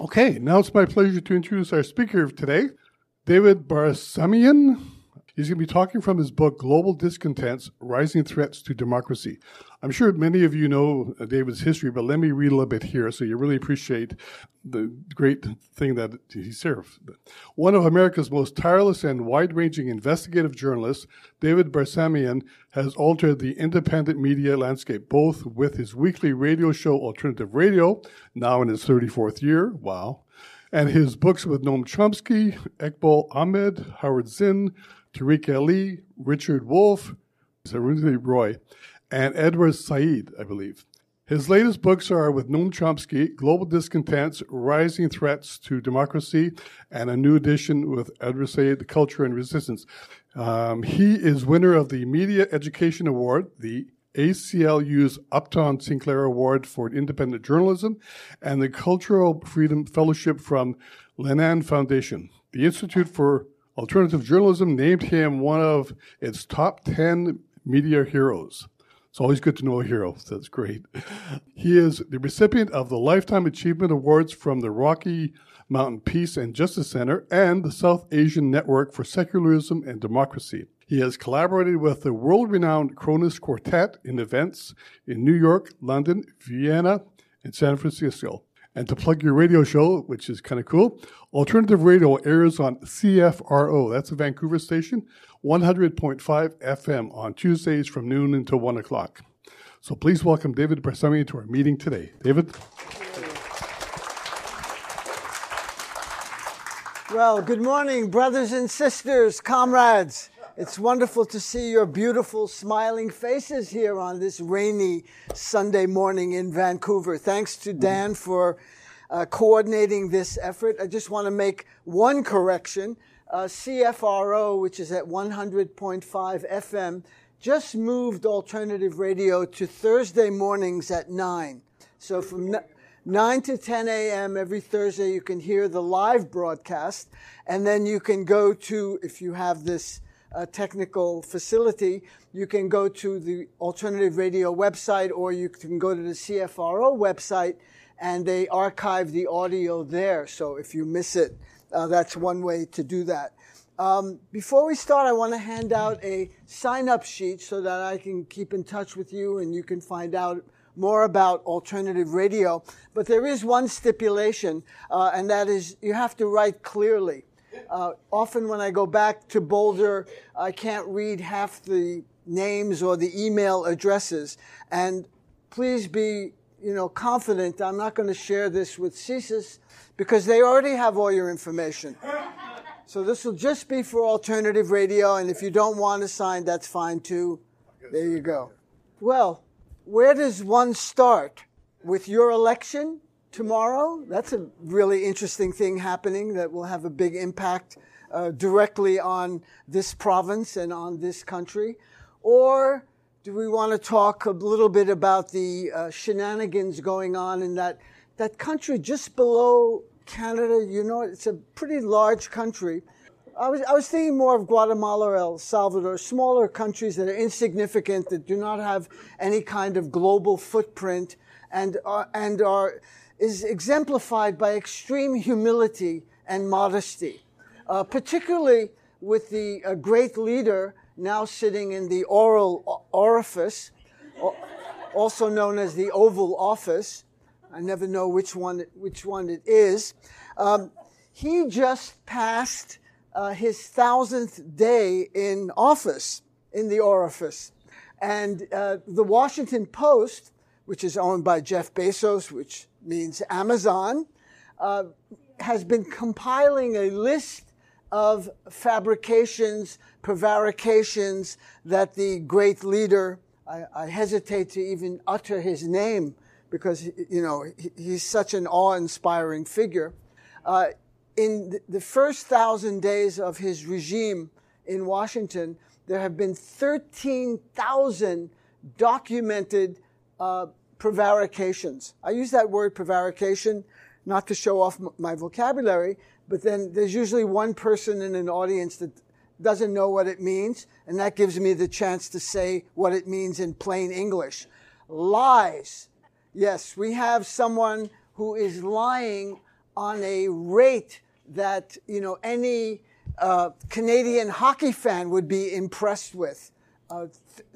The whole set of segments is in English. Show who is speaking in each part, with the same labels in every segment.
Speaker 1: Okay, now it's my pleasure to introduce our speaker of today, David Barsamian. He's going to be talking from his book, Global Discontents Rising Threats to Democracy. I'm sure many of you know uh, David's history, but let me read a little bit here so you really appreciate the great thing that he served. One of America's most tireless and wide ranging investigative journalists, David Barsamian, has altered the independent media landscape, both with his weekly radio show, Alternative Radio, now in his 34th year. Wow. And his books with Noam Chomsky, Eqbal Ahmad, Howard Zinn, Tariq Ali, Richard Wolff, Arundhati Roy, and Edward Said, I believe. His latest books are with Noam Chomsky, Global Discontents, Rising Threats to Democracy, and a new edition with Edward Said, The Culture and Resistance. Um, he is winner of the Media Education Award, the ACLU's Upton Sinclair Award for Independent Journalism, and the Cultural Freedom Fellowship from Lannan Foundation. The Institute for Alternative Journalism named him one of its top 10 media heroes. It's always good to know a hero. That's great. He is the recipient of the Lifetime Achievement Awards from the Rocky Mountain Peace and Justice Center and the South Asian Network for Secularism and Democracy. He has collaborated with the world renowned Kronos Quartet in events in New York, London, Vienna, and San Francisco. And to plug your radio show, which is kind of cool, Alternative Radio airs on CFRO, that's a Vancouver station, 100.5 FM on Tuesdays from noon until 1 o'clock. So please welcome David Barsamian to our meeting today. David?
Speaker 2: Well, good morning, brothers and sisters, comrades. It's wonderful to see your beautiful, smiling faces here on this rainy Sunday morning in Vancouver. Thanks to Dan for uh, coordinating this effort. I just want to make one correction. Uh, CFRO, which is at 100.5 FM, just moved alternative radio to Thursday mornings at 9. So from 9 to 10 a.m. every Thursday, you can hear the live broadcast. And then you can go to, if you have this uh, technical facility, you can go to the alternative radio website or you can go to the CFRO website and they archive the audio there. So if you miss it, uh, that's one way to do that. Um, before we start, I want to hand out a sign up sheet so that I can keep in touch with you and you can find out more about alternative radio. But there is one stipulation, uh, and that is you have to write clearly. Uh, often when I go back to Boulder, I can't read half the names or the email addresses. And please be, you know, confident I'm not going to share this with CSIS because they already have all your information. So this will just be for alternative radio, and if you don't want to sign, that's fine too. There you go. Well, where does one start? With your election tomorrow? That's a really interesting thing happening that will have a big impact uh, directly on this province and on this country. Or do we want to talk a little bit about the uh, shenanigans going on in that, that country just below Canada? You know, it's a pretty large country. I was, I was thinking more of Guatemala or El Salvador, smaller countries that are insignificant, that do not have any kind of global footprint, and are, and are is exemplified by extreme humility and modesty, uh, particularly with the uh, great leader now sitting in the oral orifice, also known as the Oval Office. I never know which one which one it is. Um, he just passed uh, his thousandth day in office in the orifice. And uh, the Washington Post, which is owned by Jeff Bezos, which means Amazon, uh, has been compiling a list of fabrications, prevarications that the great leader, I, I hesitate to even utter his name because, you know, he's such an awe-inspiring figure. Uh, in the first thousand days of his regime in Washington, there have been 13,000 documented uh, prevarications. I use that word prevarication not to show off my vocabulary, but then there's usually one person in an audience that doesn't know what it means, and that gives me the chance to say what it means in plain English. Lies. Yes, we have someone who is lying on a rate that, you know, any uh, Canadian hockey fan would be impressed with. Uh,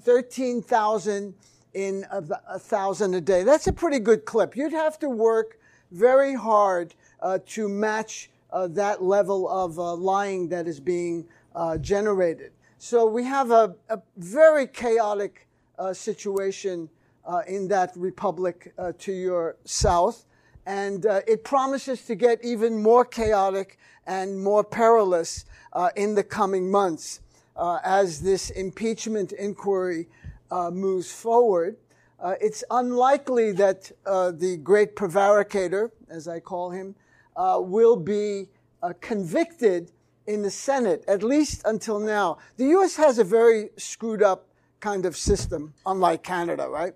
Speaker 2: 13,000 in a, a, thousand a day. That's a pretty good clip. You'd have to work very hard uh, to match uh, that level of uh, lying that is being uh, generated. So we have a, a very chaotic uh, situation uh, in that republic to your south. And it promises to get even more chaotic and more perilous in the coming months as this impeachment inquiry moves forward. Uh, it's unlikely that uh, the great prevaricator, as I call him, uh, will be uh, convicted in the Senate, at least until now. The U.S. has a very screwed up kind of system, unlike Canada, right?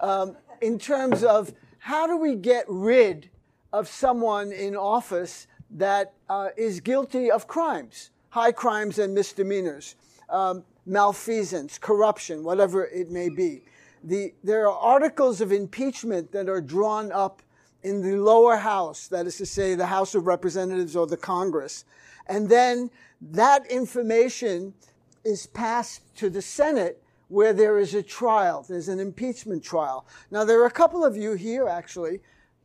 Speaker 2: Um, in terms of how do we get rid of someone in office that uh, is guilty of crimes, high crimes and misdemeanors, um, malfeasance, corruption, whatever it may be the, there are articles of impeachment that are drawn up in the lower house, that is to say, the House of Representatives or the Congress. And then that information is passed to the Senate where there is a trial. There's an impeachment trial. Now, there are a couple of you here, actually,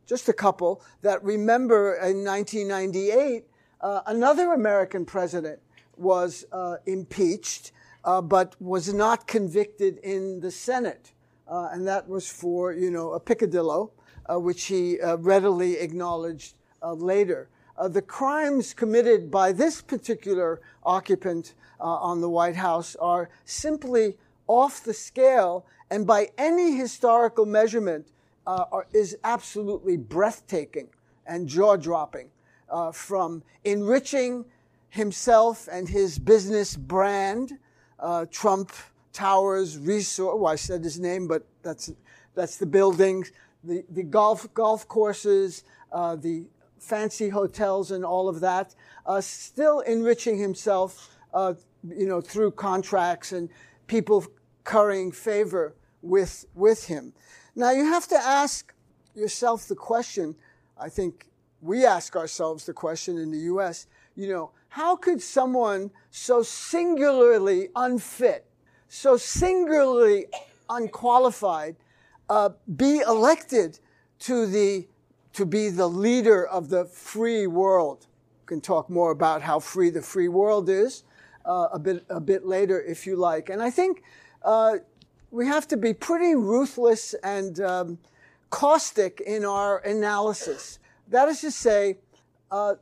Speaker 2: just a couple, that remember in 1998, uh, another American president was uh, impeached, uh, but was not convicted in the Senate uh, and that was for, you know, a picadillo, uh, which he uh, readily acknowledged uh, later. Uh, the crimes committed by this particular occupant on the White House are simply off the scale and by any historical measurement are, is absolutely breathtaking and jaw-dropping from enriching himself and his business brand, Trump Towers Resort. Well, I said his name, but that's that's the buildings, the the golf golf courses, uh, the fancy hotels, and all of that. Uh, still enriching himself, uh, you know, through contracts and people currying favor with with him. Now you have to ask yourself the question. I think we ask ourselves the question in the U.S. You know, how could someone so singularly unfit so singularly unqualified uh, be elected to the to be the leader of the free world. We can talk more about how free the free world is uh, a bit a bit later, if you like. And I think uh, we have to be pretty ruthless and um, caustic in our analysis. That is to say, uh,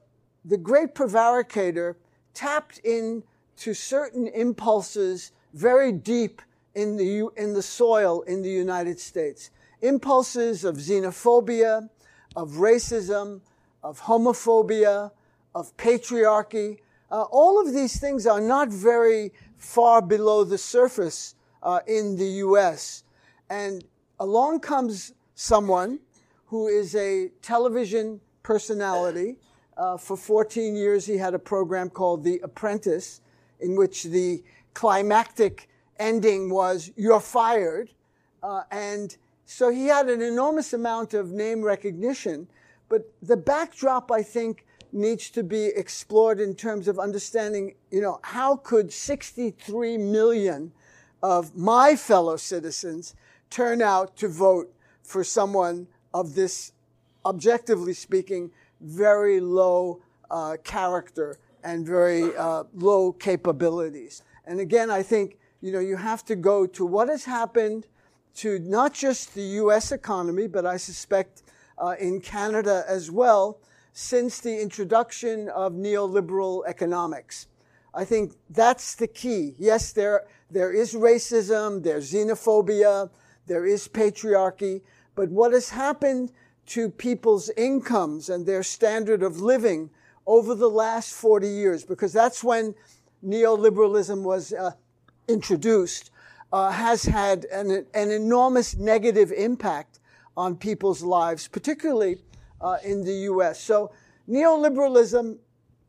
Speaker 2: the great prevaricator tapped into certain impulses very deep in the, in the soil in the United States. Impulses of xenophobia, of racism, of homophobia, of patriarchy. Uh, all of these things are not very far below the surface uh, in the U.S. And along comes someone who is a television personality. Uh, for 14 years, he had a program called The Apprentice, in which the climactic ending was, You're fired. Uh, and so he had an enormous amount of name recognition. But the backdrop, I think, needs to be explored in terms of understanding, you know, how could 63 million of my fellow citizens turn out to vote for someone of this, objectively speaking, very low uh, character and very uh, low capabilities. And again, I think, you know, you have to go to what has happened to not just the U.S. economy, but I suspect uh, in Canada as well, since the introduction of neoliberal economics. I think that's the key. Yes, there, there is racism, there's xenophobia, there is patriarchy, but what has happened to people's incomes and their standard of living over the last 40 years, because that's when neoliberalism was uh, introduced, uh, has had an, an, enormous negative impact on people's lives, particularly uh, in the U.S. So neoliberalism,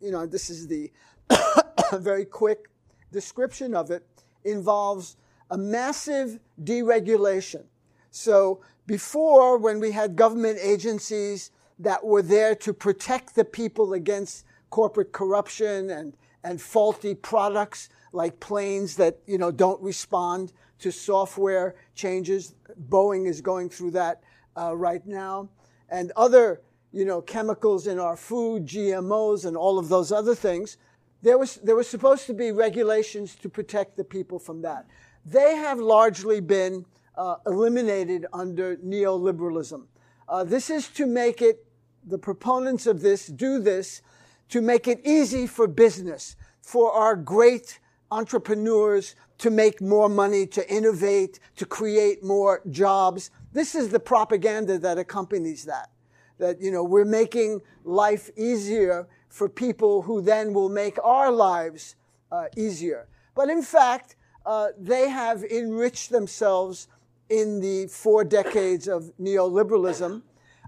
Speaker 2: you know, this is the very quick description of it, involves a massive deregulation. So before, when we had government agencies that were there to protect the people against corporate corruption and, and faulty products like planes that you know don't respond to software changes. Boeing is going through that uh, right now, and other you know chemicals in our food, GMOs, and all of those other things. There was there was supposed to be regulations to protect the people from that. They have largely been uh, eliminated under neoliberalism. Uh, this is to make it, the proponents of this do this to make it easy for business, for our great entrepreneurs to make more money, to innovate, to create more jobs. This is the propaganda that accompanies that. That, you know, we're making life easier for people who then will make our lives uh, easier. But in fact, uh, they have enriched themselves in the four decades of neoliberalism.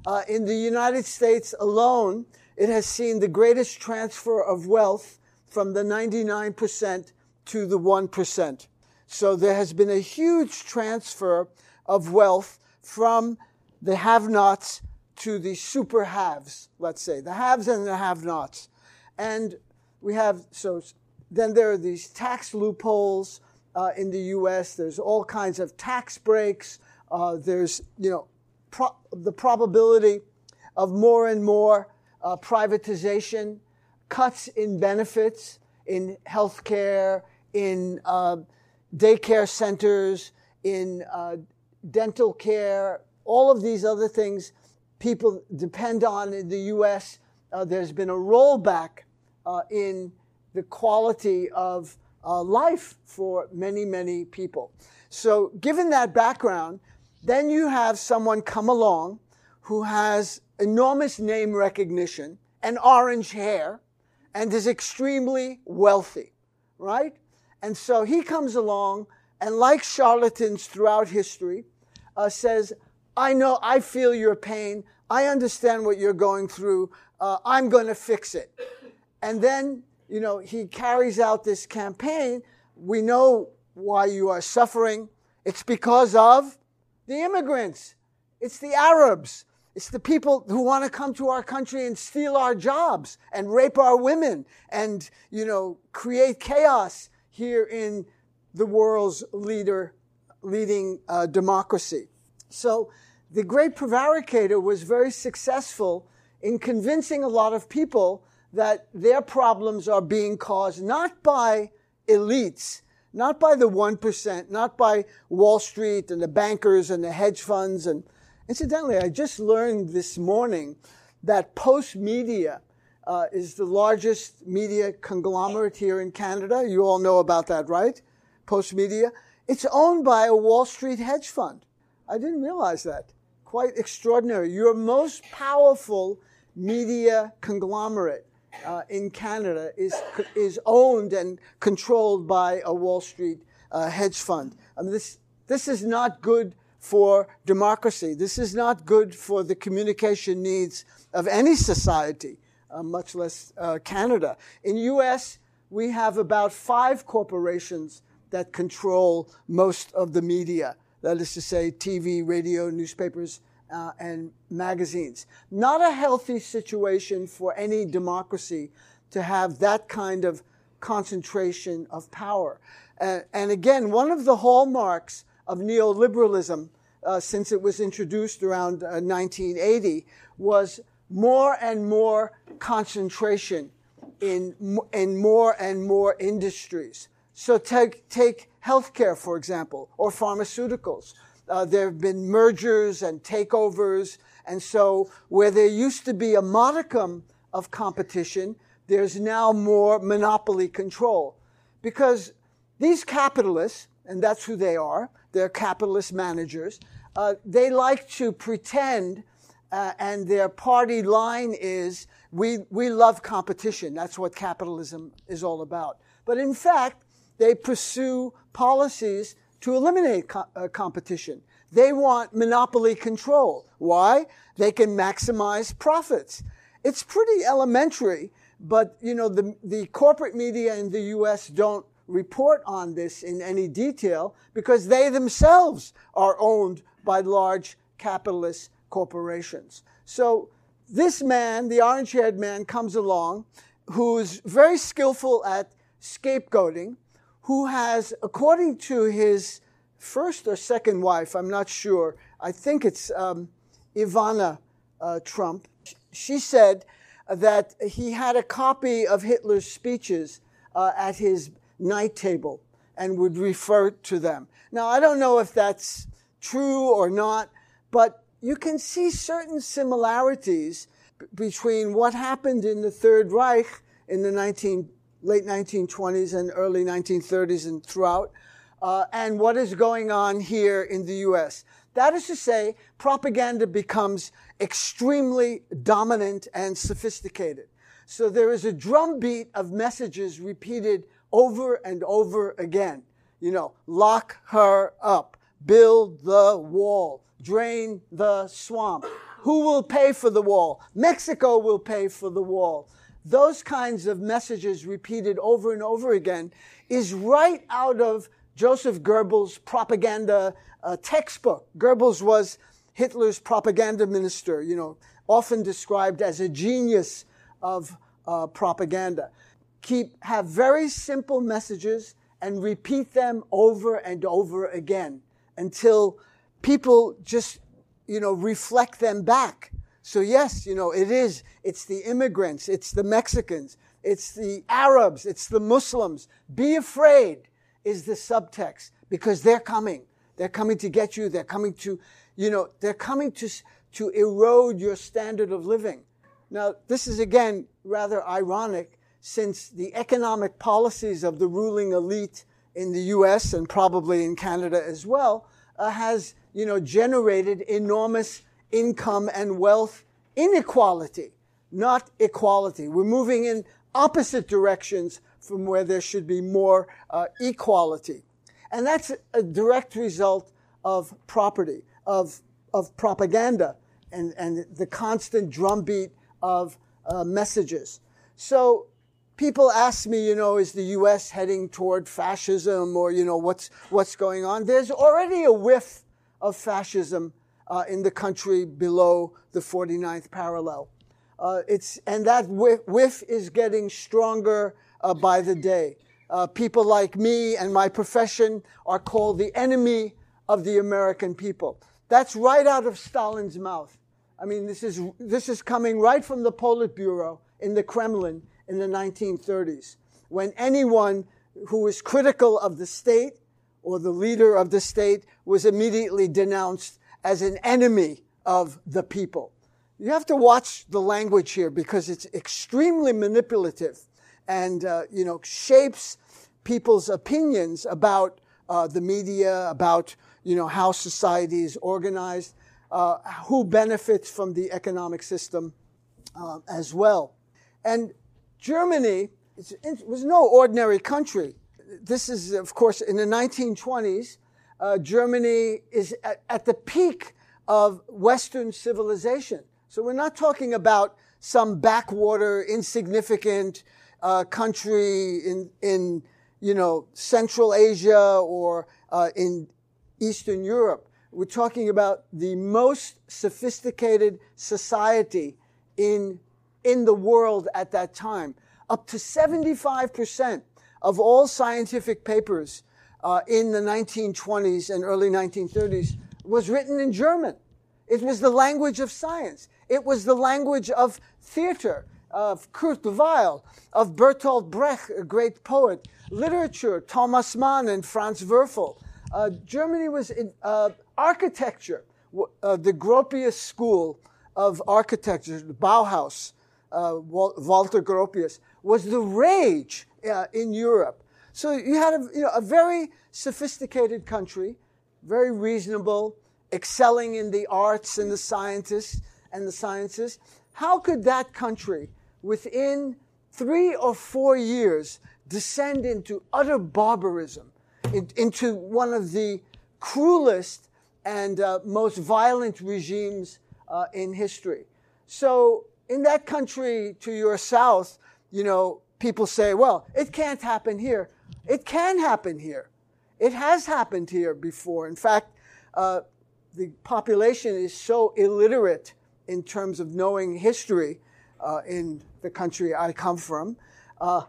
Speaker 2: Uh, in the United States alone, it has seen the greatest transfer of wealth from the 99% to the 1%. So there has been a huge transfer of wealth from the have nots to the super haves, let's say, the haves and the have nots. And we have, so then there are these tax loopholes uh, in the U.S. There's all kinds of tax breaks. Uh, there's, you know, pro- the probability of more and more uh, privatization, cuts in benefits, in healthcare, in uh, daycare centers, in uh, dental care, all of these other things people depend on in the U.S. Uh, there's been a rollback in the quality of uh, life for many, many people. So, given that background, then you have someone come along who has enormous name recognition and orange hair and is extremely wealthy, right? And so he comes along and, like charlatans throughout history, uh, says, I know, I feel your pain. I understand what you're going through. Uh, I'm going to fix it. And then you know, he carries out this campaign. We know why you are suffering. It's because of the immigrants. It's the Arabs. It's the people who want to come to our country and steal our jobs and rape our women and, you know, create chaos here in the world's leader, leading uh, democracy. So the great prevaricator was very successful in convincing a lot of people that their problems are being caused not by elites, not by the 1%, not by Wall Street and the bankers and the hedge funds. And incidentally, I just learned this morning that Postmedia uh, is the largest media conglomerate here in Canada. You all know about that, right? Postmedia. It's owned by a Wall Street hedge fund. I didn't realize that. Quite extraordinary. Your most powerful media conglomerate uh, in Canada is, is owned and controlled by a Wall Street uh, hedge fund. I mean, this, this is not good for democracy. This is not good for the communication needs of any society, uh, much less uh, Canada. In U.S., we have about five corporations that control most of the media. That is to say, TV, radio, newspapers, uh, and magazines. Not a healthy situation for any democracy to have that kind of concentration of power. Uh, and again, one of the hallmarks of neoliberalism uh, since it was introduced around 1980 uh, was more and more concentration in, in more and more industries. So take, take healthcare, for example, or pharmaceuticals uh, there have been mergers and takeovers. And so, where there used to be a modicum of competition, there's now more monopoly control. Because these capitalists, and that's who they are, they're capitalist managers, uh, they like to pretend, uh, and their party line is we, we love competition. That's what capitalism is all about. But in fact, they pursue policies to eliminate co- uh, competition. They want monopoly control. Why? They can maximize profits. It's pretty elementary, but you know the, the corporate media in the U.S. don't report on this in any detail because they themselves are owned by large capitalist corporations. So this man, the orange haired man, comes along who's very skillful at scapegoating, who has, according to his first or second wife, I'm not sure, I think it's um, Ivana uh, Trump, she said that he had a copy of Hitler's speeches uh, at his night table and would refer to them. Now, I don't know if that's true or not, but you can see certain similarities b- between what happened in the Third Reich in the 19, late 1920s and early 1930s and throughout, uh, and what is going on here in the U.S. That is to say, propaganda becomes extremely dominant and sophisticated. So there is a drumbeat of messages repeated over and over again. You know, lock her up, build the wall, drain the swamp. Who will pay for the wall? Mexico will pay for the wall. Those kinds of messages repeated over and over again is right out of Joseph Goebbels' propaganda uh, textbook. Goebbels was Hitler's propaganda minister, you know, often described as a genius of uh, propaganda. Keep, have very simple messages and repeat them over and over again until people just, you know, reflect them back. So yes, you know, it is, it's the immigrants, it's the Mexicans, it's the Arabs, it's the Muslims. Be afraid is the subtext because they're coming. They're coming to get you. They're coming to, you know, they're coming to, to erode your standard of living. Now, this is again rather ironic since the economic policies of the ruling elite in the US and probably in Canada as well uh, has, you know, generated enormous income and wealth inequality, not equality. We're moving in opposite directions from where there should be more uh, equality. And that's a direct result of property, of, of propaganda, and, and the constant drumbeat of uh, messages. So people ask me, you know, is the U.S. heading toward fascism or, you know, what's, what's going on? There's already a whiff of fascism uh, in the country below the 49th parallel. Uh, it's, and that whiff, is getting stronger uh, by the day. Uh, people like me and my profession are called the enemy of the American people. That's right out of Stalin's mouth. I mean, this is, this is coming right from the Politburo in the Kremlin in the 1930s, when anyone who was critical of the state or the leader of the state was immediately denounced as an enemy of the people. You have to watch the language here because it's extremely manipulative and uh, you know shapes people's opinions about uh, the media, about you know how society is organized, uh, who benefits from the economic system uh, as well. And Germany it was no ordinary country. This is, of course, in the 1920s. Uh, Germany is at, at the peak of Western civilization. So we're not talking about some backwater, insignificant, uh, country in, in, you know, Central Asia or uh, in Eastern Europe. We're talking about the most sophisticated society in, in the world at that time. Up to 75% of all scientific papers uh, in the 1920s and early 1930s was written in German. It was the language of science. It was the language of theater of Kurt Weill, of Bertolt Brecht, a great poet, literature, Thomas Mann and Franz Werfel. Uh, Germany was in uh, architecture, uh, the Gropius school of architecture, the Bauhaus, uh, Walter Gropius, was the rage uh, in Europe. So you had a, you know, a very sophisticated country, very reasonable, excelling in the arts and the scientists and the sciences. How could that country, within three or four years, descend into utter barbarism, in, into one of the cruelest and uh, most violent regimes uh, in history? So, in that country to your south, you know, people say, well, it can't happen here. It can happen here. It has happened here before. In fact, uh, the population is so illiterate in terms of knowing history uh, in the country I come from. Uh,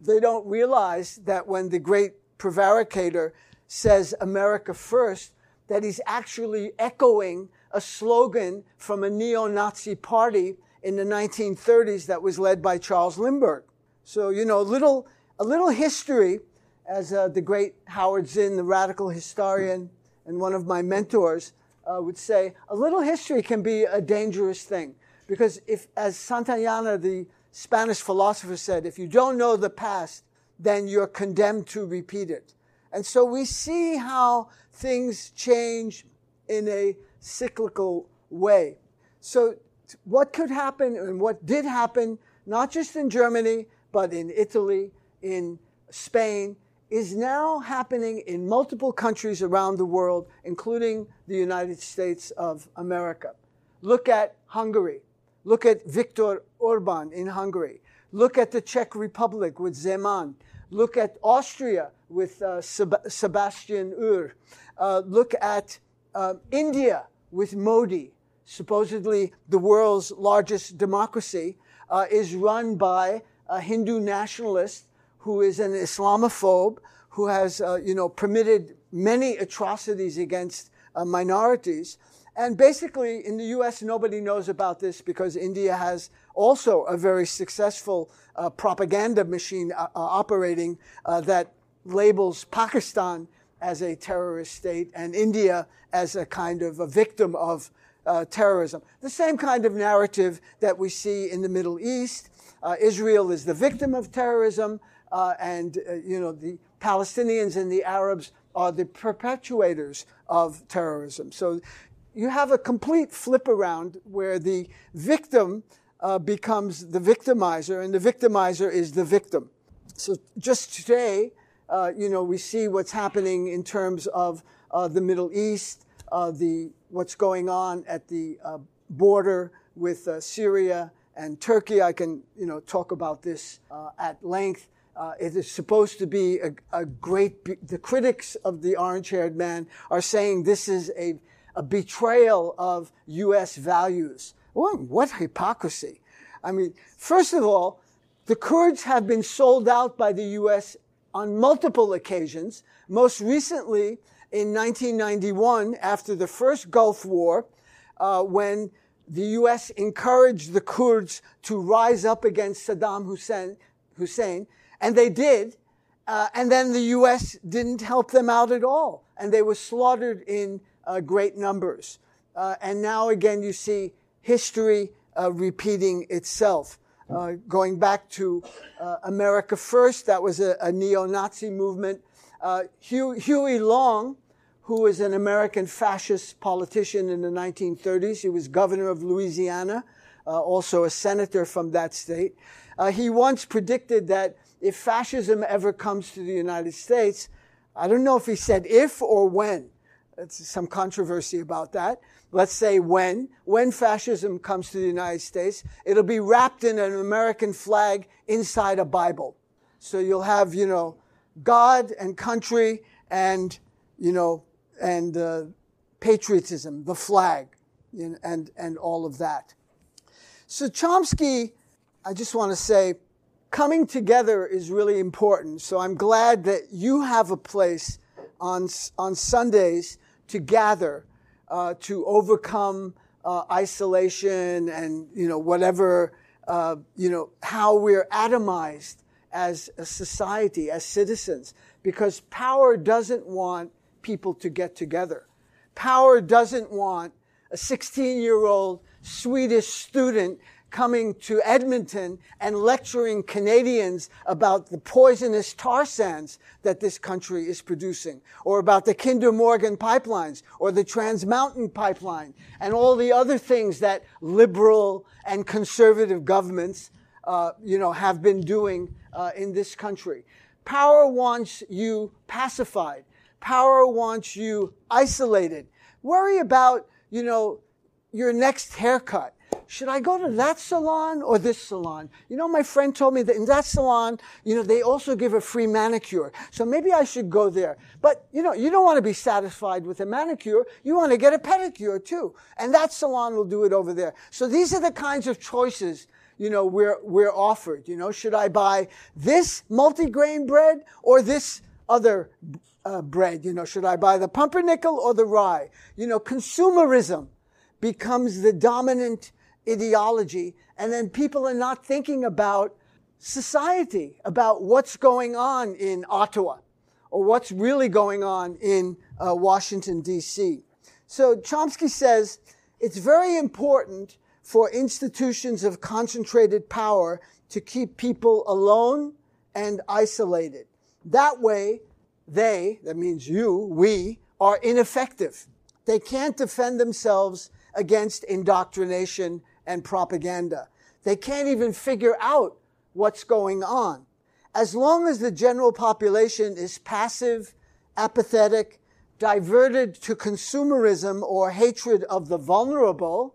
Speaker 2: they don't realize that when the great prevaricator says America first, that he's actually echoing a slogan from a neo Nazi party in the 1930s that was led by Charles Lindbergh. So, you know, a little, a little history, as uh, the great Howard Zinn, the radical historian, and one of my mentors uh, would say, a little history can be a dangerous thing. Because if, as Santayana, the Spanish philosopher, said, if you don't know the past, then you're condemned to repeat it. And so we see how things change in a cyclical way. So, what could happen and what did happen, not just in Germany, but in Italy, in Spain, is now happening in multiple countries around the world, including the United States of America. Look at Hungary. Look at Viktor Orban in Hungary. Look at the Czech Republic with Zeman. Look at Austria with uh, Seb- Sebastian Kurz. Uh, look at uh, India with Modi. Supposedly the world's largest democracy uh, is run by a Hindu nationalist who is an Islamophobe, who has, uh, you know, permitted many atrocities against uh, minorities. And basically, in the U.S., nobody knows about this because India has also a very successful uh, propaganda machine uh, uh, operating uh, that labels Pakistan as a terrorist state and India as a kind of a victim of terrorism. The same kind of narrative that we see in the Middle East. Israel is the victim of terrorism uh, and uh, you know the Palestinians and the Arabs are the perpetuators of terrorism. So you have a complete flip around where the victim uh, becomes the victimizer, and the victimizer is the victim. So just today, uh, you know, we see what's happening in terms of uh, the Middle East, uh, the what's going on at the border with Syria and Turkey. I can, you know, talk about this at length. Uh, it is supposed to be a, a great, the critics of the orange haired man are saying this is a, a betrayal of U.S. values. What, what hypocrisy. I mean, first of all, the Kurds have been sold out by the U.S. on multiple occasions. Most recently, in 1991, after the first Gulf War, uh, when the U.S. encouraged the Kurds to rise up against Saddam Hussein, Hussein and they did. Uh, and then the U.S. didn't help them out at all. And they were slaughtered in uh, great numbers. Uh, and now again, you see history uh, repeating itself. Uh, going back to uh, America First, that was a, a neo-Nazi movement. Hugh, Huey Long, who was an American fascist politician in the 1930s, he was governor of Louisiana, also a senator from that state. he once predicted that if fascism ever comes to the United States, I don't know if he said if or when. There's some controversy about that. Let's say when. When fascism comes to the United States, it'll be wrapped in an American flag inside a Bible. So you'll have, you know, God and country and, you know, and uh, patriotism, the flag, and, and all of that. So Chomsky, I just want to say, coming together is really important. So I'm glad that you have a place on, on Sundays to gather, uh, to overcome uh, isolation and, you know, whatever, uh, you know, how we're atomized as a society, as citizens. Because power doesn't want people to get together. Power doesn't want a 16 year old Swedish student coming to Edmonton and lecturing Canadians about the poisonous tar sands that this country is producing, or about the Kinder Morgan pipelines, or the Trans Mountain pipeline, and all the other things that liberal and conservative governments, uh, you know, have been doing uh, in this country. Power wants you pacified. Power wants you isolated. Worry about, you know, your next haircut should I go to that salon or this salon? You know, my friend told me that in that salon, you know, they also give a free manicure. So maybe I should go there. But, you know, you don't want to be satisfied with a manicure. You want to get a pedicure too. And that salon will do it over there. So these are the kinds of choices you know, we're, we're offered. You know, should I buy this multigrain bread or this other uh, bread? You know, should I buy the pumpernickel or the rye? You know, consumerism becomes the dominant ideology, and then people are not thinking about society, about what's going on in Ottawa or what's really going on in uh, Washington, D.C. So Chomsky says it's very important for institutions of concentrated power to keep people alone and isolated. That way, they, that means you, we, are ineffective. They can't defend themselves against indoctrination and propaganda. They can't even figure out what's going on. As long as the general population is passive, apathetic, diverted to consumerism or hatred of the vulnerable,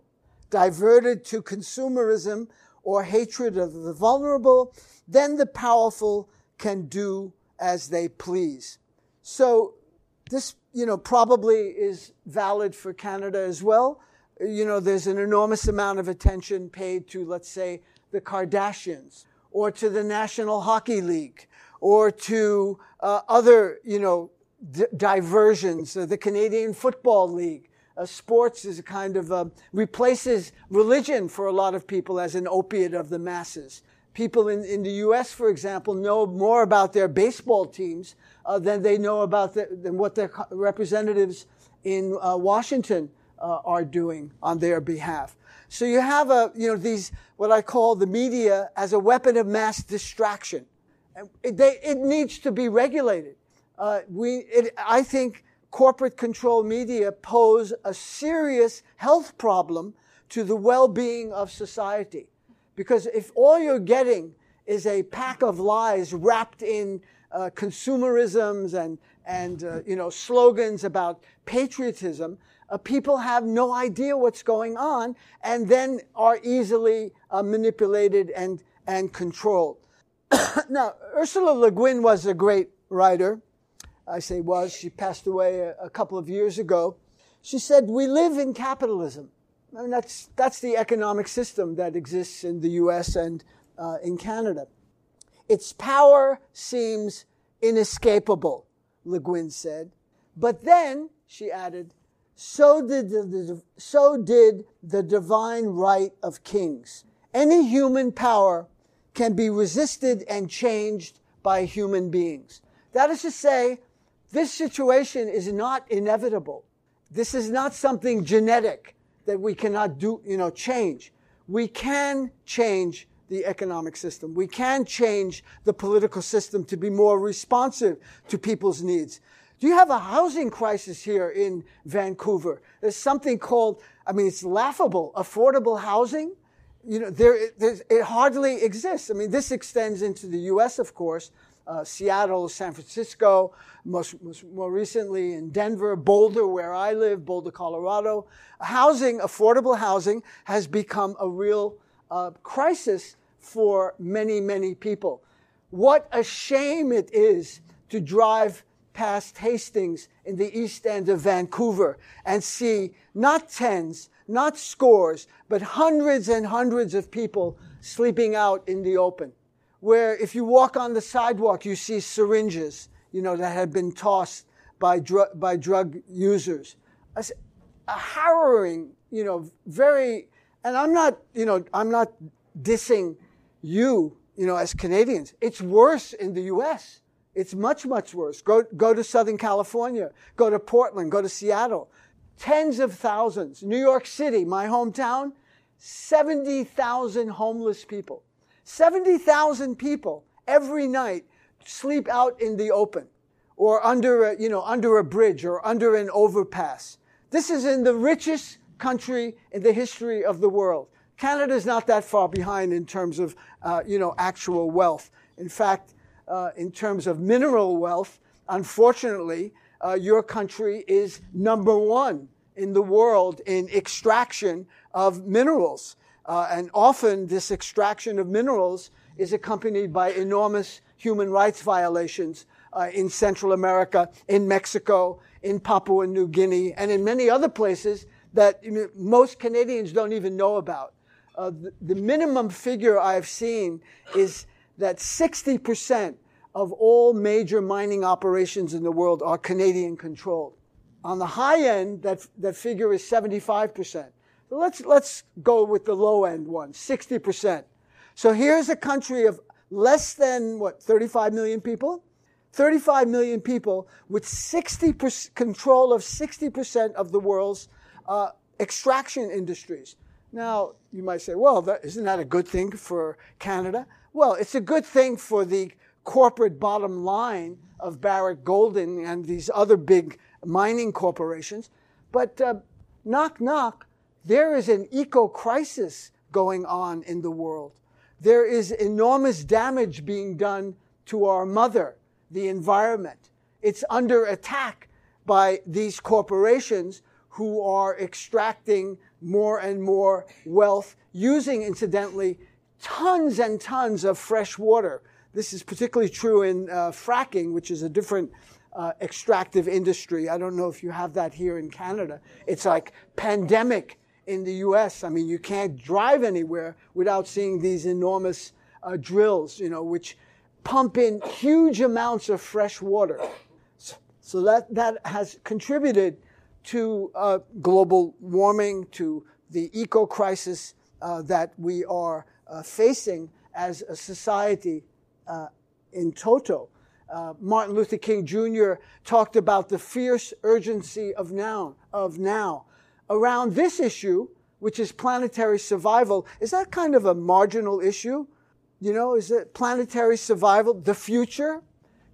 Speaker 2: diverted to consumerism or hatred of the vulnerable, then the powerful can do as they please. So this, you know, probably is valid for Canada as well you know, there's an enormous amount of attention paid to, let's say, the Kardashians or to the National Hockey League or to uh, other, you know, d- diversions, uh, the Canadian Football League. Uh, sports is a kind of uh, replaces religion for a lot of people as an opiate of the masses. People in, in the U.S., for example, know more about their baseball teams uh, than they know about the, than what their representatives in uh, Washington uh, are doing on their behalf. So you have a, you know, these, what I call the media as a weapon of mass distraction. It, they, it needs to be regulated. Uh, we, it, I think corporate control media pose a serious health problem to the well-being of society. Because if all you're getting is a pack of lies wrapped in uh, consumerisms and, and uh, you know, slogans about patriotism, uh, people have no idea what's going on and then are easily uh, manipulated and, and controlled. now, Ursula Le Guin was a great writer. I say was, she passed away a, a couple of years ago. She said, We live in capitalism. I mean, that's, that's the economic system that exists in the US and uh, in Canada. Its power seems inescapable, Le Guin said. But then, she added, so did the, so did the divine right of kings. Any human power can be resisted and changed by human beings. That is to say, this situation is not inevitable. This is not something genetic that we cannot do, you know, change. We can change the economic system. We can change the political system to be more responsive to people's needs. Do you have a housing crisis here in Vancouver? There's something called, I mean, it's laughable, affordable housing. You know, there, it hardly exists. I mean, this extends into the U.S., of course, uh, Seattle, San Francisco, most, most, more recently in Denver, Boulder, where I live, Boulder, Colorado. Housing, affordable housing, has become a real uh, crisis for many, many people. What a shame it is to drive past Hastings in the east end of Vancouver and see not tens, not scores, but hundreds and hundreds of people sleeping out in the open. Where if you walk on the sidewalk, you see syringes, you know, that have been tossed by, dr- by drug users. A, a harrowing, you know, very, and I'm not, you know, I'm not dissing you, you know, as Canadians. It's worse in the U.S. It's much, much worse. Go, go to Southern California, go to Portland, go to Seattle. Tens of thousands. New York City, my hometown, 70,000 homeless people. 70,000 people every night sleep out in the open or under a, you know, under a bridge or under an overpass. This is in the richest country in the history of the world. Canada is not that far behind in terms of, uh, you know, actual wealth. In fact, uh, in terms of mineral wealth, unfortunately, uh, your country is number one in the world in extraction of minerals. Uh, and often this extraction of minerals is accompanied by enormous human rights violations uh, in Central America, in Mexico, in Papua New Guinea, and in many other places that most Canadians don't even know about. Uh, the, the minimum figure I've seen is that 60% of all major mining operations in the world are Canadian controlled. On the high end, that, that figure is 75%. So let's, let's go with the low end one, 60%. So here's a country of less than, what, 35 million people? 35 million people with 60% control of 60% of the world's uh, extraction industries. Now, you might say, well, isn't that a good thing for Canada? Well, it's a good thing for the corporate bottom line of Barrick Golding and these other big mining corporations. But uh, knock, knock, there is an eco crisis going on in the world. There is enormous damage being done to our mother, the environment. It's under attack by these corporations who are extracting more and more wealth using, incidentally, tons and tons of fresh water. This is particularly true in uh, fracking, which is a different uh, extractive industry. I don't know if you have that here in Canada. It's like pandemic in the US. I mean, you can't drive anywhere without seeing these enormous uh, drills, you know, which pump in huge amounts of fresh water. So that, that has contributed to uh, global warming, to the eco crisis uh, that we are uh, facing as a society uh, in toto. Uh, Martin Luther King Jr. talked about the fierce urgency of now, of now around this issue, which is planetary survival, is that kind of a marginal issue? You know, is it planetary survival, the future?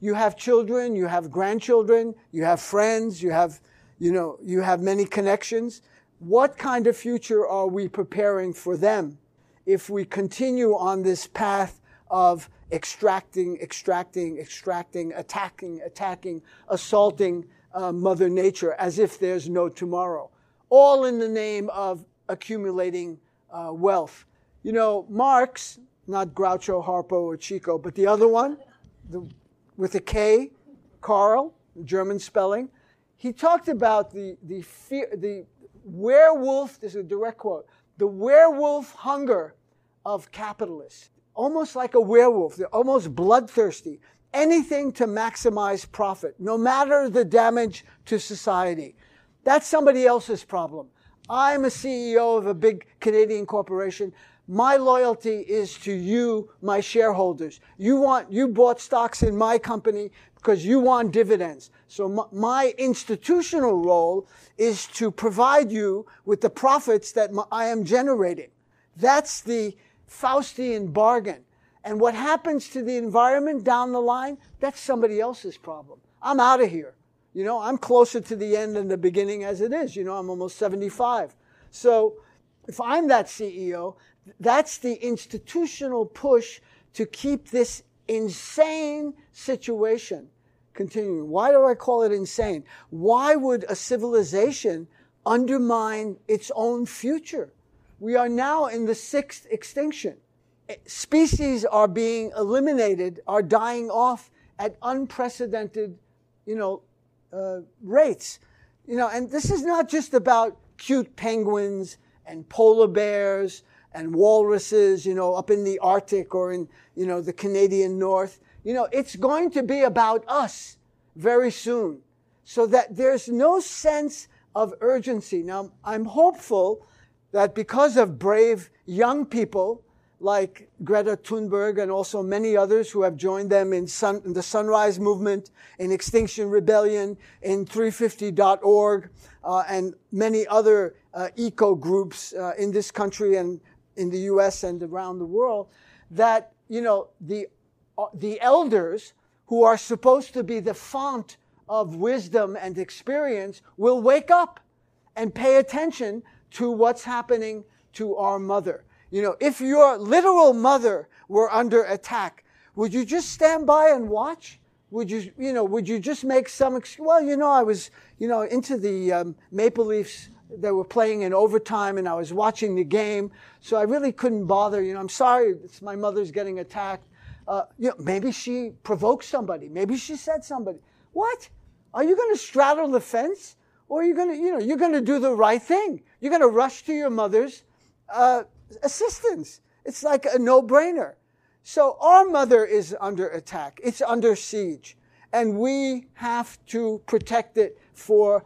Speaker 2: You have children, you have grandchildren, you have friends, you have, you know, you have many connections. What kind of future are we preparing for them if we continue on this path of extracting, extracting, extracting, attacking, attacking, assaulting uh, Mother Nature as if there's no tomorrow? all in the name of accumulating uh, wealth. You know, Marx, not Groucho, Harpo, or Chico, but the other one, the, with a K, Karl, German spelling, he talked about the, the, fear, the werewolf, this is a direct quote, the werewolf hunger of capitalists. Almost like a werewolf, they're almost bloodthirsty. Anything to maximize profit, no matter the damage to society. That's somebody else's problem. I'm a CEO of a big Canadian corporation. My loyalty is to you, my shareholders. You want, you bought stocks in my company because you want dividends. So my, my institutional role is to provide you with the profits that I am generating. That's the Faustian bargain. And what happens to the environment down the line, that's somebody else's problem. I'm out of here. You know, I'm closer to the end than the beginning as it is. You know, I'm almost 75. So if I'm that CEO, that's the institutional push to keep this insane situation continuing. Why do I call it insane? Why would a civilization undermine its own future? We are now in the sixth extinction. Species are being eliminated, are dying off at unprecedented, you know, uh, rates. You know, and this is not just about cute penguins and polar bears and walruses, you know, up in the Arctic or in, you know, the Canadian North. You know, it's going to be about us very soon. So that there's no sense of urgency. Now, I'm hopeful that because of brave young people like Greta Thunberg and also many others who have joined them in, sun, in the Sunrise Movement, in Extinction Rebellion, in 350.org, uh, and many other uh, eco groups uh, in this country and in the U.S. and around the world that you know the the elders who are supposed to be the font of wisdom and experience will wake up and pay attention to what's happening to our mother. You know, if your literal mother were under attack, would you just stand by and watch? Would you, you know, would you just make some, well, you know, I was, you know, into the um, Maple Leafs they were playing in overtime and I was watching the game. So I really couldn't bother. You know, I'm sorry, it's my mother's getting attacked. Uh, you know, maybe she provoked somebody. Maybe she said somebody. What? Are you going to straddle the fence? Or are you going to, you know, you're going to do the right thing. You're going to rush to your mother's uh, assistance. It's like a no-brainer. So our mother is under attack. It's under siege. And we have to protect it for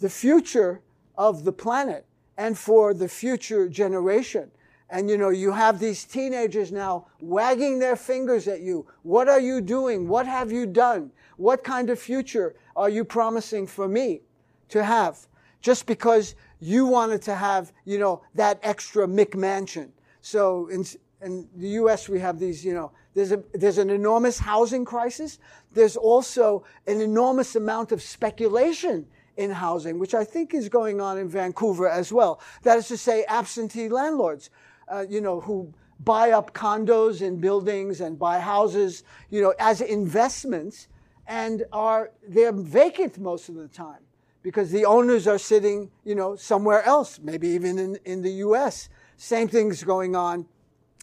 Speaker 2: the future of the planet and for the future generation. And you know, you have these teenagers now wagging their fingers at you. What are you doing? What have you done? What kind of future are you promising for me to have? Just because you wanted to have, you know, that extra McMansion. So in, in the U.S., we have these, you know, there's a, there's an enormous housing crisis. There's also an enormous amount of speculation in housing, which I think is going on in Vancouver as well. That is to say, absentee landlords, uh, you know, who buy up condos and buildings and buy houses, you know, as investments and are, they're vacant most of the time because the owners are sitting, you know, somewhere else, maybe even in, in the U.S. Same thing's going on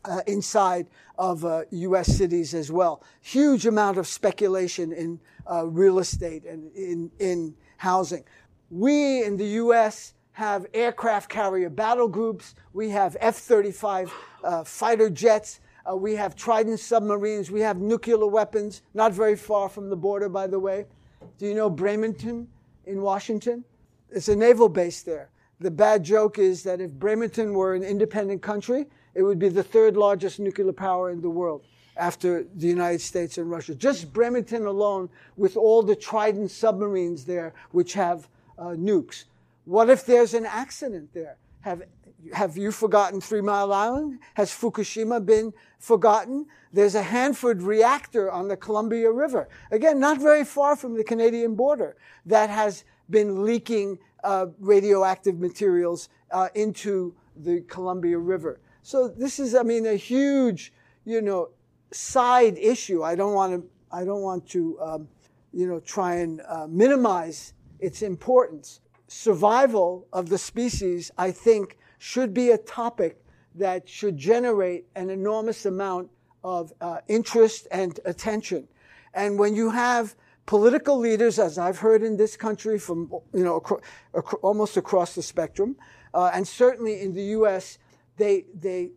Speaker 2: uh, inside of uh, U.S. cities as well. Huge amount of speculation in uh, real estate and in, in housing. We in the U.S. have aircraft carrier battle groups. We have F-35 uh, fighter jets. Uh, we have Trident submarines. We have nuclear weapons, not very far from the border, by the way. Do you know Bremerton in Washington? It's a naval base there. The bad joke is that if Bremerton were an independent country, it would be the third largest nuclear power in the world after the United States and Russia. Just Bremerton alone, with all the Trident submarines there, which have uh, nukes. What if there's an accident there? Have, have you forgotten Three Mile Island? Has Fukushima been forgotten? There's a Hanford reactor on the Columbia River. Again, not very far from the Canadian border that has been leaking uh, radioactive materials uh, into the Columbia River. So this is, I mean, a huge, you know, side issue. I don't want to. I don't want to, um, you know, try and uh, minimize its importance. Survival of the species, I think, should be a topic that should generate an enormous amount of uh, interest and attention. And when you have political leaders, as I've heard in this country from, you know, acro- almost across the spectrum, uh, and certainly in the U.S., they, they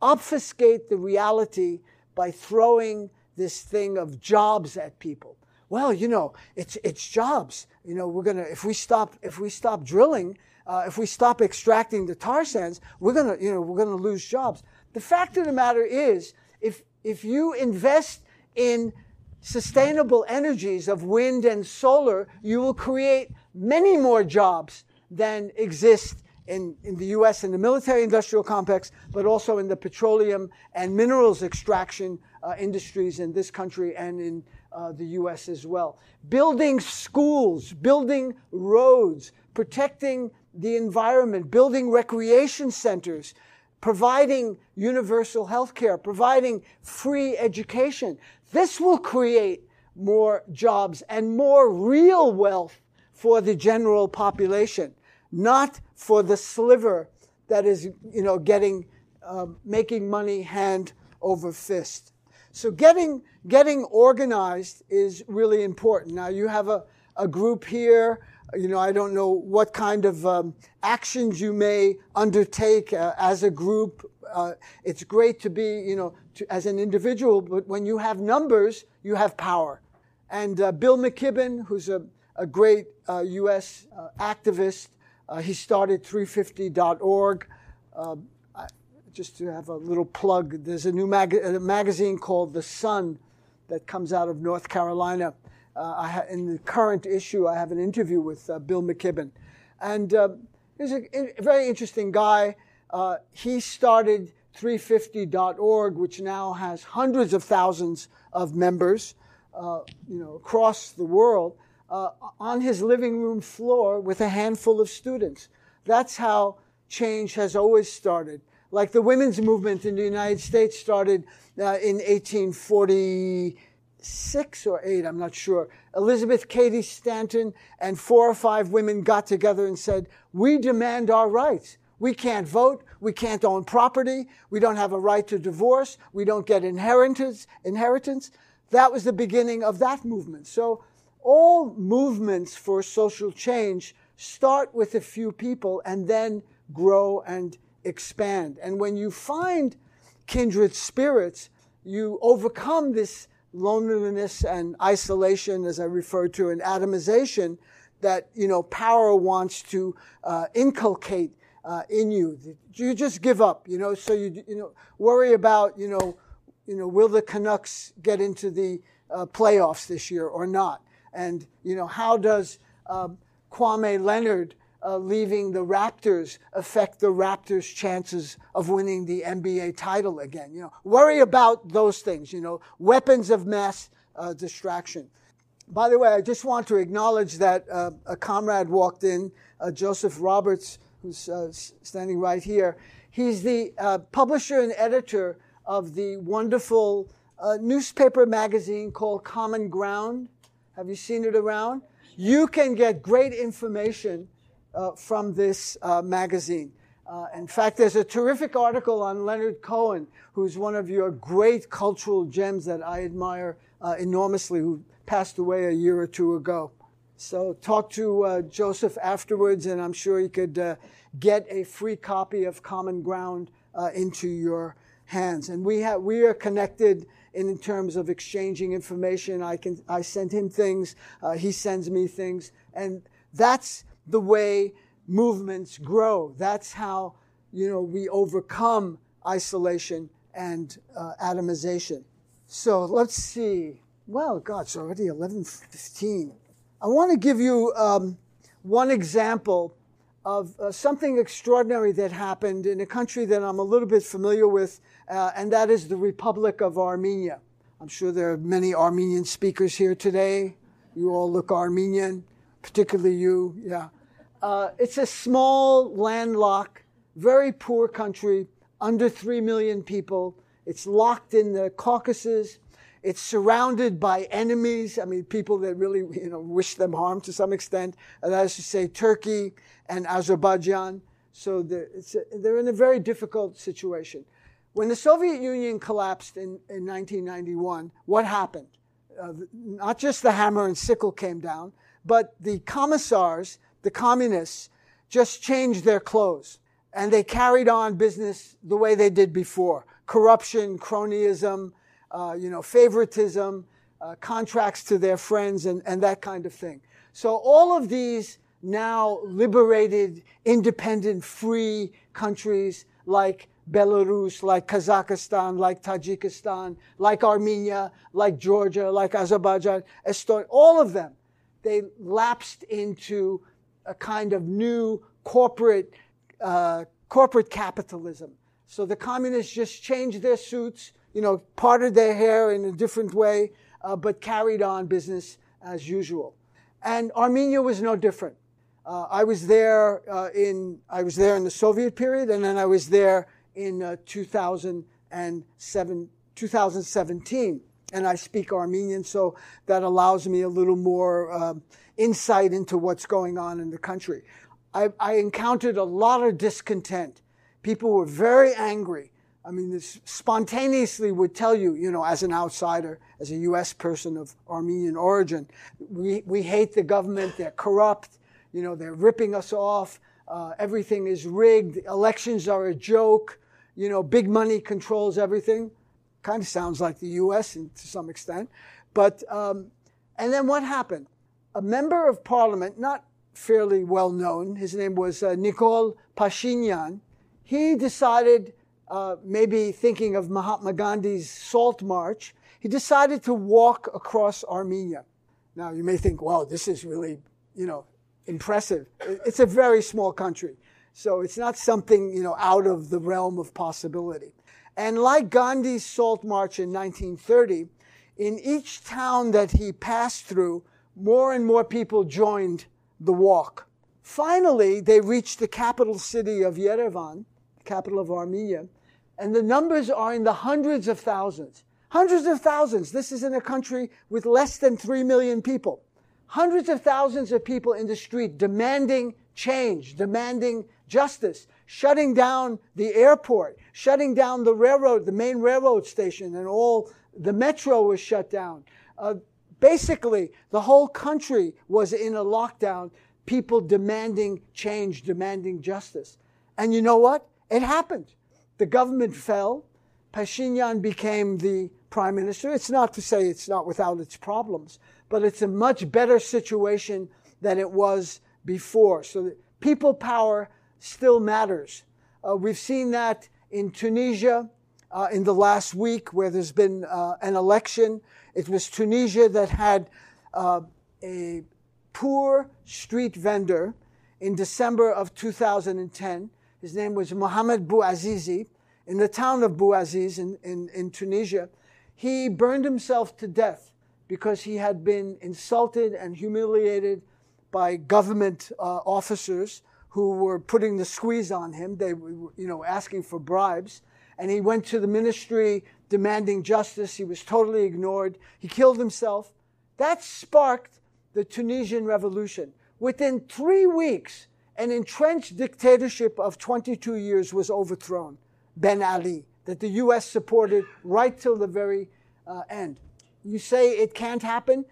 Speaker 2: obfuscate the reality by throwing this thing of jobs at people. Well, you know, it's, it's jobs. You know, we're gonna, if we stop, if we stop drilling, uh, if we stop extracting the tar sands, we're gonna, you know, we're gonna lose jobs. The fact of the matter is, if, if you invest in sustainable energies of wind and solar, you will create many more jobs than exist in, in the U.S. in the military industrial complex, but also in the petroleum and minerals extraction uh, industries in this country and in uh, the U.S. as well. Building schools, building roads, protecting the environment, building recreation centers, providing universal health care, providing free education. This will create more jobs and more real wealth for the general population not for the sliver that is, you know, getting, uh, making money hand over fist. So getting, getting organized is really important. Now you have a, a group here. You know, I don't know what kind of um, actions you may undertake uh, as a group. Uh, it's great to be, you know, to, as an individual, but when you have numbers, you have power. And uh, Bill McKibben, who's a, a great U.S. Uh, uh, activist, uh, he started 350.org. Uh, just to have a little plug, there's a new mag- a magazine called The Sun that comes out of North Carolina. Uh, ha- in the current issue, I have an interview with uh, Bill McKibben. And, uh, He's a, a very interesting guy. Uh, he started 350.org, which now has hundreds of thousands of members, uh, you know, across the world, uh, on his living room floor with a handful of students. That's how change has always started. Like the women's movement in the United States started uh, in 1846 or 8, I'm not sure. Elizabeth Cady Stanton and four or five women got together and said, We demand our rights. We can't vote. We can't own property. We don't have a right to divorce. We don't get inheritance. Inheritance. That was the beginning of that movement. So all movements for social change start with a few people and then grow and expand. And when you find kindred spirits, you overcome this loneliness and isolation, as I referred to, and atomization that you know power wants to uh, inculcate uh, in you. You just give up, you know. So you you know worry about you know you know will the Canucks get into the uh, playoffs this year or not, and you know how does um, Kawhi Leonard uh, leaving the Raptors affect the Raptors' chances of winning the NBA title again? You know, worry about those things. You know, weapons of mass uh, distraction. By the way, I just want to acknowledge that uh, a comrade walked in, uh, Joseph Roberts, who's uh, standing right here. He's the uh, publisher and editor of the wonderful newspaper magazine called Common Ground. Have you seen it around? You can get great information uh, from this uh, magazine. Uh, in fact, there's a terrific article on Leonard Cohen, who's one of your great cultural gems that I admire uh, enormously, who passed away a year or two ago. So talk to uh, Joseph afterwards, and I'm sure he could uh, get a free copy of Common Ground into your hands. And we have we are connected in terms of exchanging information. I can I send him things, he sends me things, and that's the way movements grow. That's how, you know, we overcome isolation and uh, atomization. So let's see. Well, God, it's already 11:15. I want to give you um, one example of uh, something extraordinary that happened in a country that I'm a little bit familiar with, uh, and that is the Republic of Armenia. I'm sure there are many Armenian speakers here today. You all look Armenian particularly you, yeah. Uh, it's a small, landlocked, very poor country, under 3 million people. It's locked in the Caucasus. It's surrounded by enemies. I mean, people that really, you know, wish them harm to some extent. That is to say, Turkey and Azerbaijan. So they're, a, they're in a very difficult situation. When the Soviet Union collapsed in, in 1991, what happened? Uh, not just the hammer and sickle came down, but the commissars, the communists, just changed their clothes and they carried on business the way they did before. Corruption, cronyism, uh, you know, favoritism, uh, contracts to their friends and, and that kind of thing. So all of these now liberated, independent, free countries like Belarus, like Kazakhstan, like Tajikistan, like Armenia, like Georgia, like Azerbaijan, Estonia, all of them they lapsed into a kind of new corporate uh, corporate capitalism. So the communists just changed their suits, you know, parted their hair in a different way, uh, but carried on business as usual. And Armenia was no different. Uh, I was there uh, in I was there in the Soviet period, and then I was there in uh, 2007, 2017 and I speak Armenian, so that allows me a little more um, insight into what's going on in the country. I, I, encountered a lot of discontent. People were very angry. I mean, this spontaneously would tell you, you know, as an outsider, as a U.S. person of Armenian origin, we, we hate the government, they're corrupt, you know, they're ripping us off, uh, everything is rigged, elections are a joke, you know, big money controls everything. Kind of sounds like the U.S. to some extent. But, um, and then what happened? A member of parliament, not fairly well known, his name was uh, Nikol Pashinyan, he decided, uh, maybe thinking of Mahatma Gandhi's Salt March, he decided to walk across Armenia. Now, you may think, wow, this is really, you know, impressive. It's a very small country. So it's not something, you know, out of the realm of possibility. And like Gandhi's Salt March in 1930, in each town that he passed through, more and more people joined the walk. Finally, they reached the capital city of Yerevan, the capital of Armenia, and the numbers are in the hundreds of thousands. Hundreds of thousands. This is in a country with less than 3 million people. Hundreds of thousands of people in the street demanding change, demanding justice, shutting down the airport, shutting down the railroad, the main railroad station, and all the metro was shut down. Uh, basically, the whole country was in a lockdown, people demanding change, demanding justice. And you know what? It happened. The government fell. Pashinyan became the prime minister. It's not to say it's not without its problems, but it's a much better situation than it was before. So people power still matters. Uh, we've seen that in Tunisia uh, in the last week where there's been uh, an election. It was Tunisia that had uh, a poor street vendor in December of 2010. His name was Mohamed Bouazizi in the town of Bouaziz in, in, in Tunisia. He burned himself to death because he had been insulted and humiliated by government uh, officers who were putting the squeeze on him. They were, you know, asking for bribes. And he went to the ministry demanding justice. He was totally ignored. He killed himself. That sparked the Tunisian revolution. Within three weeks, an entrenched dictatorship of 22 years was overthrown. Ben Ali, that the U.S. supported right till the very uh, end. You say it can't happen.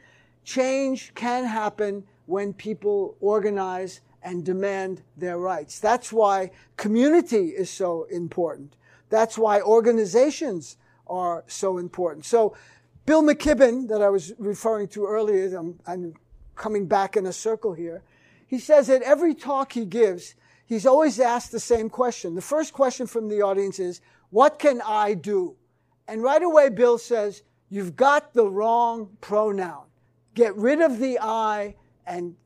Speaker 2: Change can happen when people organize and demand their rights. That's why community is so important. That's why organizations are so important. So, Bill McKibben, that I was referring to earlier, I'm, I'm coming back in a circle here. He says that every talk he gives, he's always asked the same question. The first question from the audience is, What can I do? And right away, Bill says, You've got the wrong pronoun. Get rid of the I and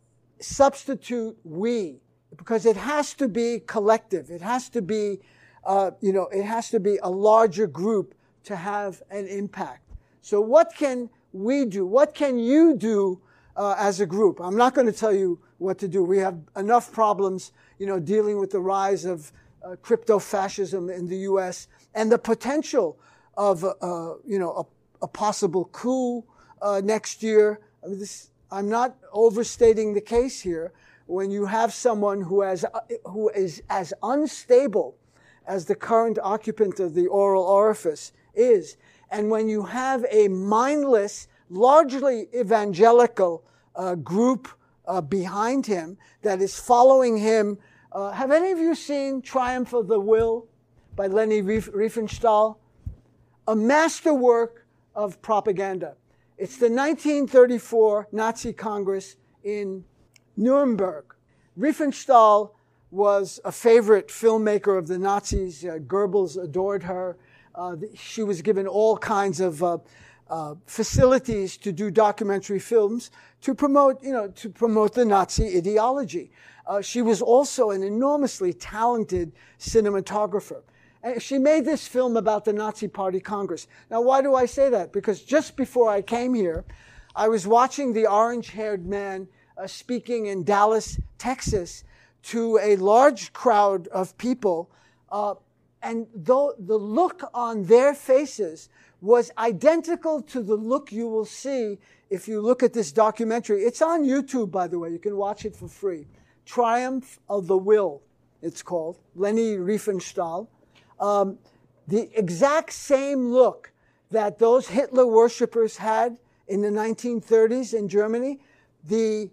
Speaker 2: substitute we because it has to be collective. It has to be, uh, you know, it has to be a larger group to have an impact. So what can we do? What can you do uh, as a group? I'm not going to tell you what to do. We have enough problems, you know, dealing with the rise of uh, crypto fascism in the U.S. and the potential of, uh, you know, a, a possible coup uh, next year. I mean, this, I'm not overstating the case here. When you have someone who, has, who is as unstable as the current occupant of the oral orifice is, and when you have a mindless, largely evangelical uh, group uh, behind him that is following him. Uh, have any of you seen Triumph of the Will by Leni Riefenstahl? A masterwork of propaganda. It's the 1934 Nazi Congress in Nuremberg. Riefenstahl was a favorite filmmaker of the Nazis. Uh, Goebbels adored her. Uh, she was given all kinds of uh, uh, facilities to do documentary films to promote, you know, to promote the Nazi ideology. Uh, she was also an enormously talented cinematographer. And she made this film about the Nazi Party Congress. Now, why do I say that? Because just before I came here, I was watching the orange haired man uh, speaking in Dallas, Texas, to a large crowd of people. Uh, and though the look on their faces was identical to the look you will see if you look at this documentary. It's on YouTube, by the way. You can watch it for free. Triumph of the Will, it's called. Leni Riefenstahl um, the exact same look that those Hitler worshippers had in the 1930s in Germany, the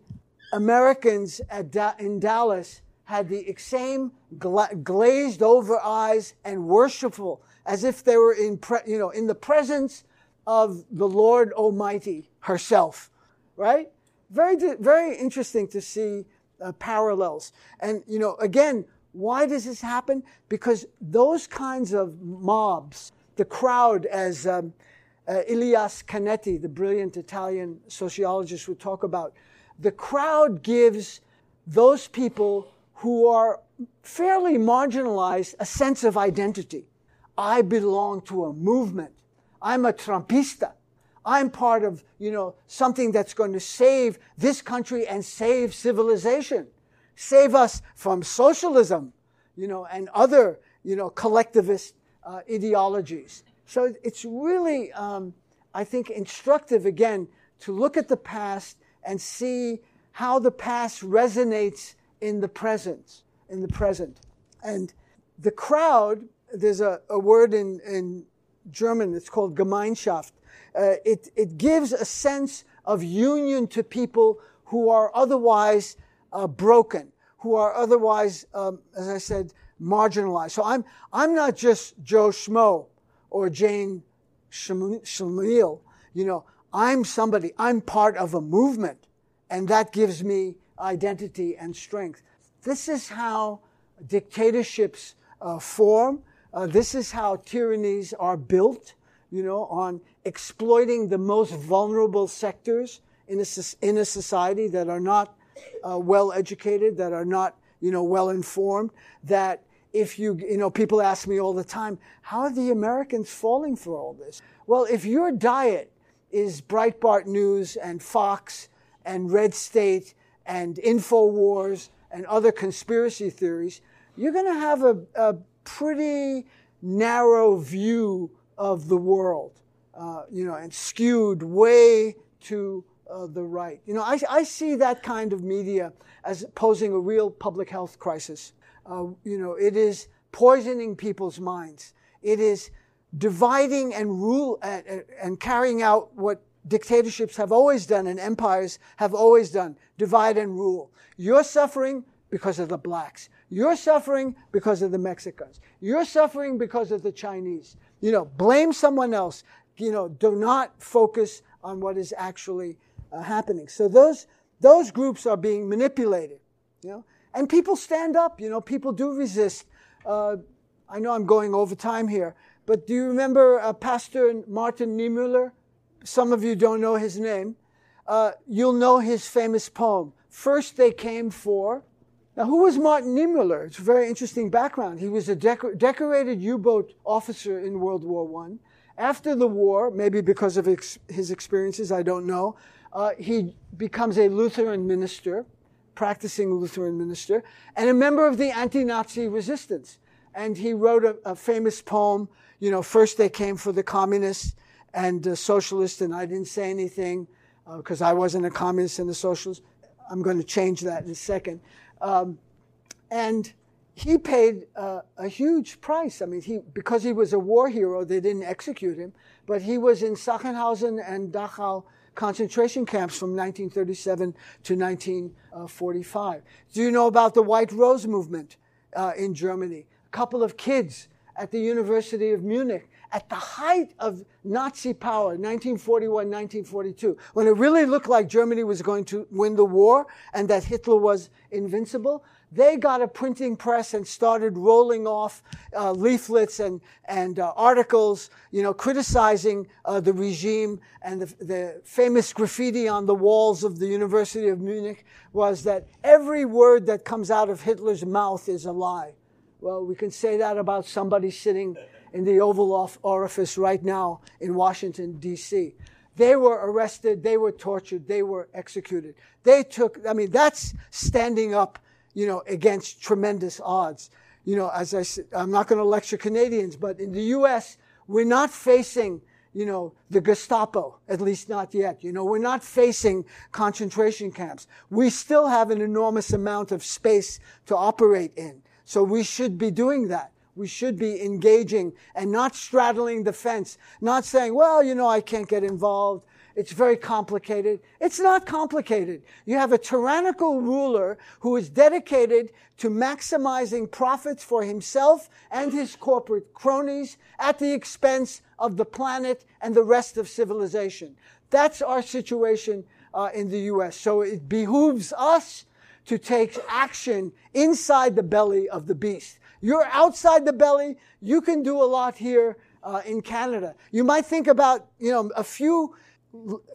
Speaker 2: Americans da- in Dallas had the same gla- glazed over eyes and worshipful, as if they were in, pre- you know, in the presence of the Lord Almighty herself, right? Very, very interesting to see uh, parallels. And, you know, again, why does this happen? Because those kinds of mobs, the crowd, as um, uh, Elias Canetti, the brilliant Italian sociologist, would talk about, the crowd gives those people who are fairly marginalized a sense of identity. I belong to a movement. I'm a Trumpista. I'm part of, you know, something that's going to save this country and save civilization, save us from socialism, you know, and other, you know, collectivist uh, ideologies. So it's really, um, I think, instructive again to look at the past and see how the past resonates in the present, in the present. And the crowd, there's a, a word in, in German, it's called Gemeinschaft. Uh, it, it gives a sense of union to people who are otherwise uh, broken, who are otherwise, um, as I said, marginalized. So I'm, I'm not just Joe Schmo or Jane Schlemiel. You know, I'm somebody, I'm part of a movement, and that gives me identity and strength. This is how dictatorships uh, form. Uh, this is how tyrannies are built, you know, on exploiting the most vulnerable sectors in a, in a society that are not uh, well educated, that are not, you know, well informed, that if you, you know, people ask me all the time, how are the Americans falling for all this? Well, if your diet is Breitbart News and Fox and Red State and InfoWars and other conspiracy theories, you're going to have a, a, pretty narrow view of the world, uh, you know, and skewed way to uh, the right. You know, I, I see that kind of media as posing a real public health crisis. Uh, you know, it is poisoning people's minds. It is dividing and rule and, and carrying out what dictatorships have always done and empires have always done divide and rule. You're suffering because of the blacks. You're suffering because of the Mexicans. You're suffering because of the Chinese. You know, blame someone else. You know, do not focus on what is actually uh, happening. So those those groups are being manipulated. You know, and people stand up. You know, people do resist. Uh, I know I'm going over time here, but do you remember uh, Pastor Martin Niemöller? Some of you don't know his name. Uh, you'll know his famous poem, First They Came For. Now, who was Martin Niemöller? It's a very interesting background. He was a decor- decorated U-boat officer in World War I. After the war, maybe because of ex- his experiences, I don't know, uh, he becomes a Lutheran minister, practicing Lutheran minister, and a member of the anti-Nazi resistance. And he wrote a, a famous poem, you know, first they came for the communists, and the socialists, and I didn't say anything because uh, I wasn't a communist and a socialist. I'm going to change that in a second. Um, and he paid uh, a huge price. I mean, he because he was a war hero, they didn't execute him, but he was in Sachsenhausen and Dachau concentration camps from 1937 to 1945. Do you know about the White Rose movement uh, in Germany? A couple of kids at the University of Munich at the height of Nazi power, 1941, 1942, when it really looked like Germany was going to win the war and that Hitler was invincible, they got a printing press and started rolling off uh, leaflets and, and uh, articles, you know, criticizing uh, the regime. And the, the famous graffiti on the walls of the University of Munich was that every word that comes out of Hitler's mouth is a lie. Well, we can say that about somebody sitting in the Oval Office right now in Washington, D.C. They were arrested, they were tortured, they were executed. They took, I mean, that's standing up, you know, against tremendous odds. You know, as I said, I'm not going to lecture Canadians, but in the U.S., we're not facing, you know, the Gestapo, at least not yet. You know, we're not facing concentration camps. We still have an enormous amount of space to operate in. So we should be doing that. We should be engaging and not straddling the fence, not saying, well, you know, I can't get involved. It's very complicated. It's not complicated. You have a tyrannical ruler who is dedicated to maximizing profits for himself and his corporate cronies at the expense of the planet and the rest of civilization. That's our situation uh, in the U.S. So it behooves us to take action inside the belly of the beast. You're outside the belly. You can do a lot here uh, in Canada. You might think about, you know, a few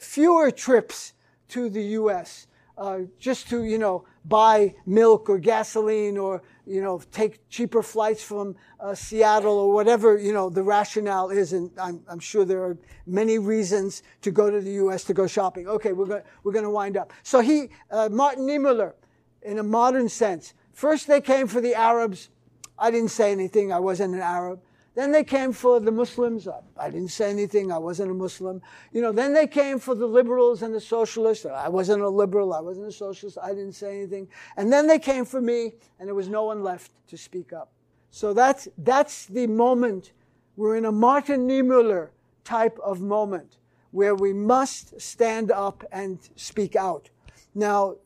Speaker 2: fewer trips to the U.S. uh, just to, you know, buy milk or gasoline or, you know, take cheaper flights from uh, Seattle or whatever, you know, the rationale is. And I'm, I'm, sure there are many reasons to go to the U.S. to go shopping. Okay, we're going we're going to wind up. So he, uh, Martin Niemöller, in a modern sense, first they came for the Arabs. I didn't say anything. I wasn't an Arab. Then they came for the Muslims. I didn't say anything. I wasn't a Muslim. You know, then they came for the liberals and the socialists. I wasn't a liberal. I wasn't a socialist. I didn't say anything. And then they came for me, and there was no one left to speak up. So that's, that's the moment. We're in a Martin Niemöller type of moment where we must stand up and speak out. Now,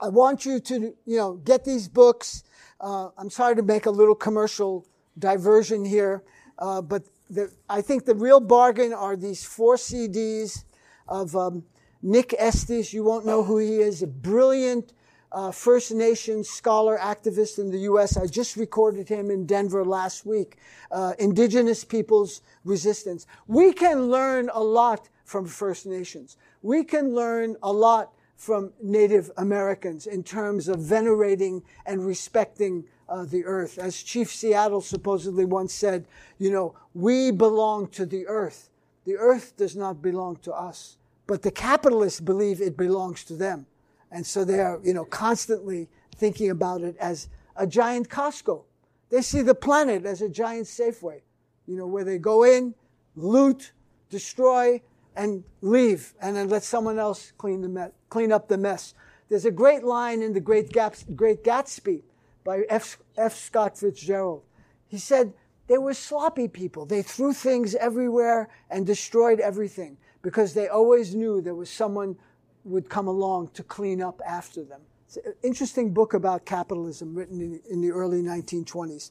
Speaker 2: I want you to, you know, get these books. Uh, I'm sorry to make a little commercial diversion here, uh, but the, I think the real bargain are these four CDs of um, Nick Estes. You won't know who he is, a brilliant uh, First Nations scholar activist in the U.S. I just recorded him in Denver last week. Uh, Indigenous peoples' resistance. We can learn a lot from First Nations. We can learn a lot from Native Americans in terms of venerating and respecting uh, the earth. As Chief Seattle supposedly once said, you know, we belong to the earth. The earth does not belong to us. But the capitalists believe it belongs to them. And so they are, you know, constantly thinking about it as a giant Costco. They see the planet as a giant Safeway, you know, where they go in, loot, destroy, and leave, and then let someone else clean, the me- clean up the mess. There's a great line in the Great, Gaps- Great Gatsby by F. F. Scott Fitzgerald. He said, they were sloppy people. They threw things everywhere and destroyed everything because they always knew there was someone would come along to clean up after them. It's an interesting book about capitalism written in, in the early 1920s.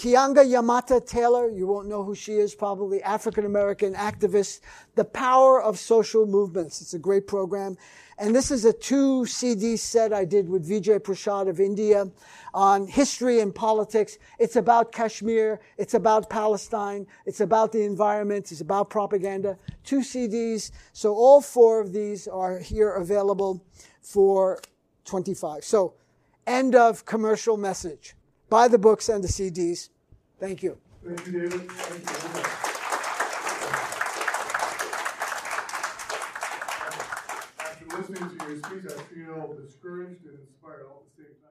Speaker 2: Uh, Keeanga-Yamahtta Taylor, you won't know who she is probably, African American activist, The Power of Social Movements. It's a great program. And this is a two CD set I did with Vijay Prashad of India on history and politics. It's about Kashmir. It's about Palestine. It's about the environment. It's about propaganda. Two CDs. So all four of these are here available for 25. So end of commercial message. Buy the books and the CDs. Thank you.
Speaker 1: Thank you, David. Thank you listening to your speech, I feel discouraged and inspired all at the same time.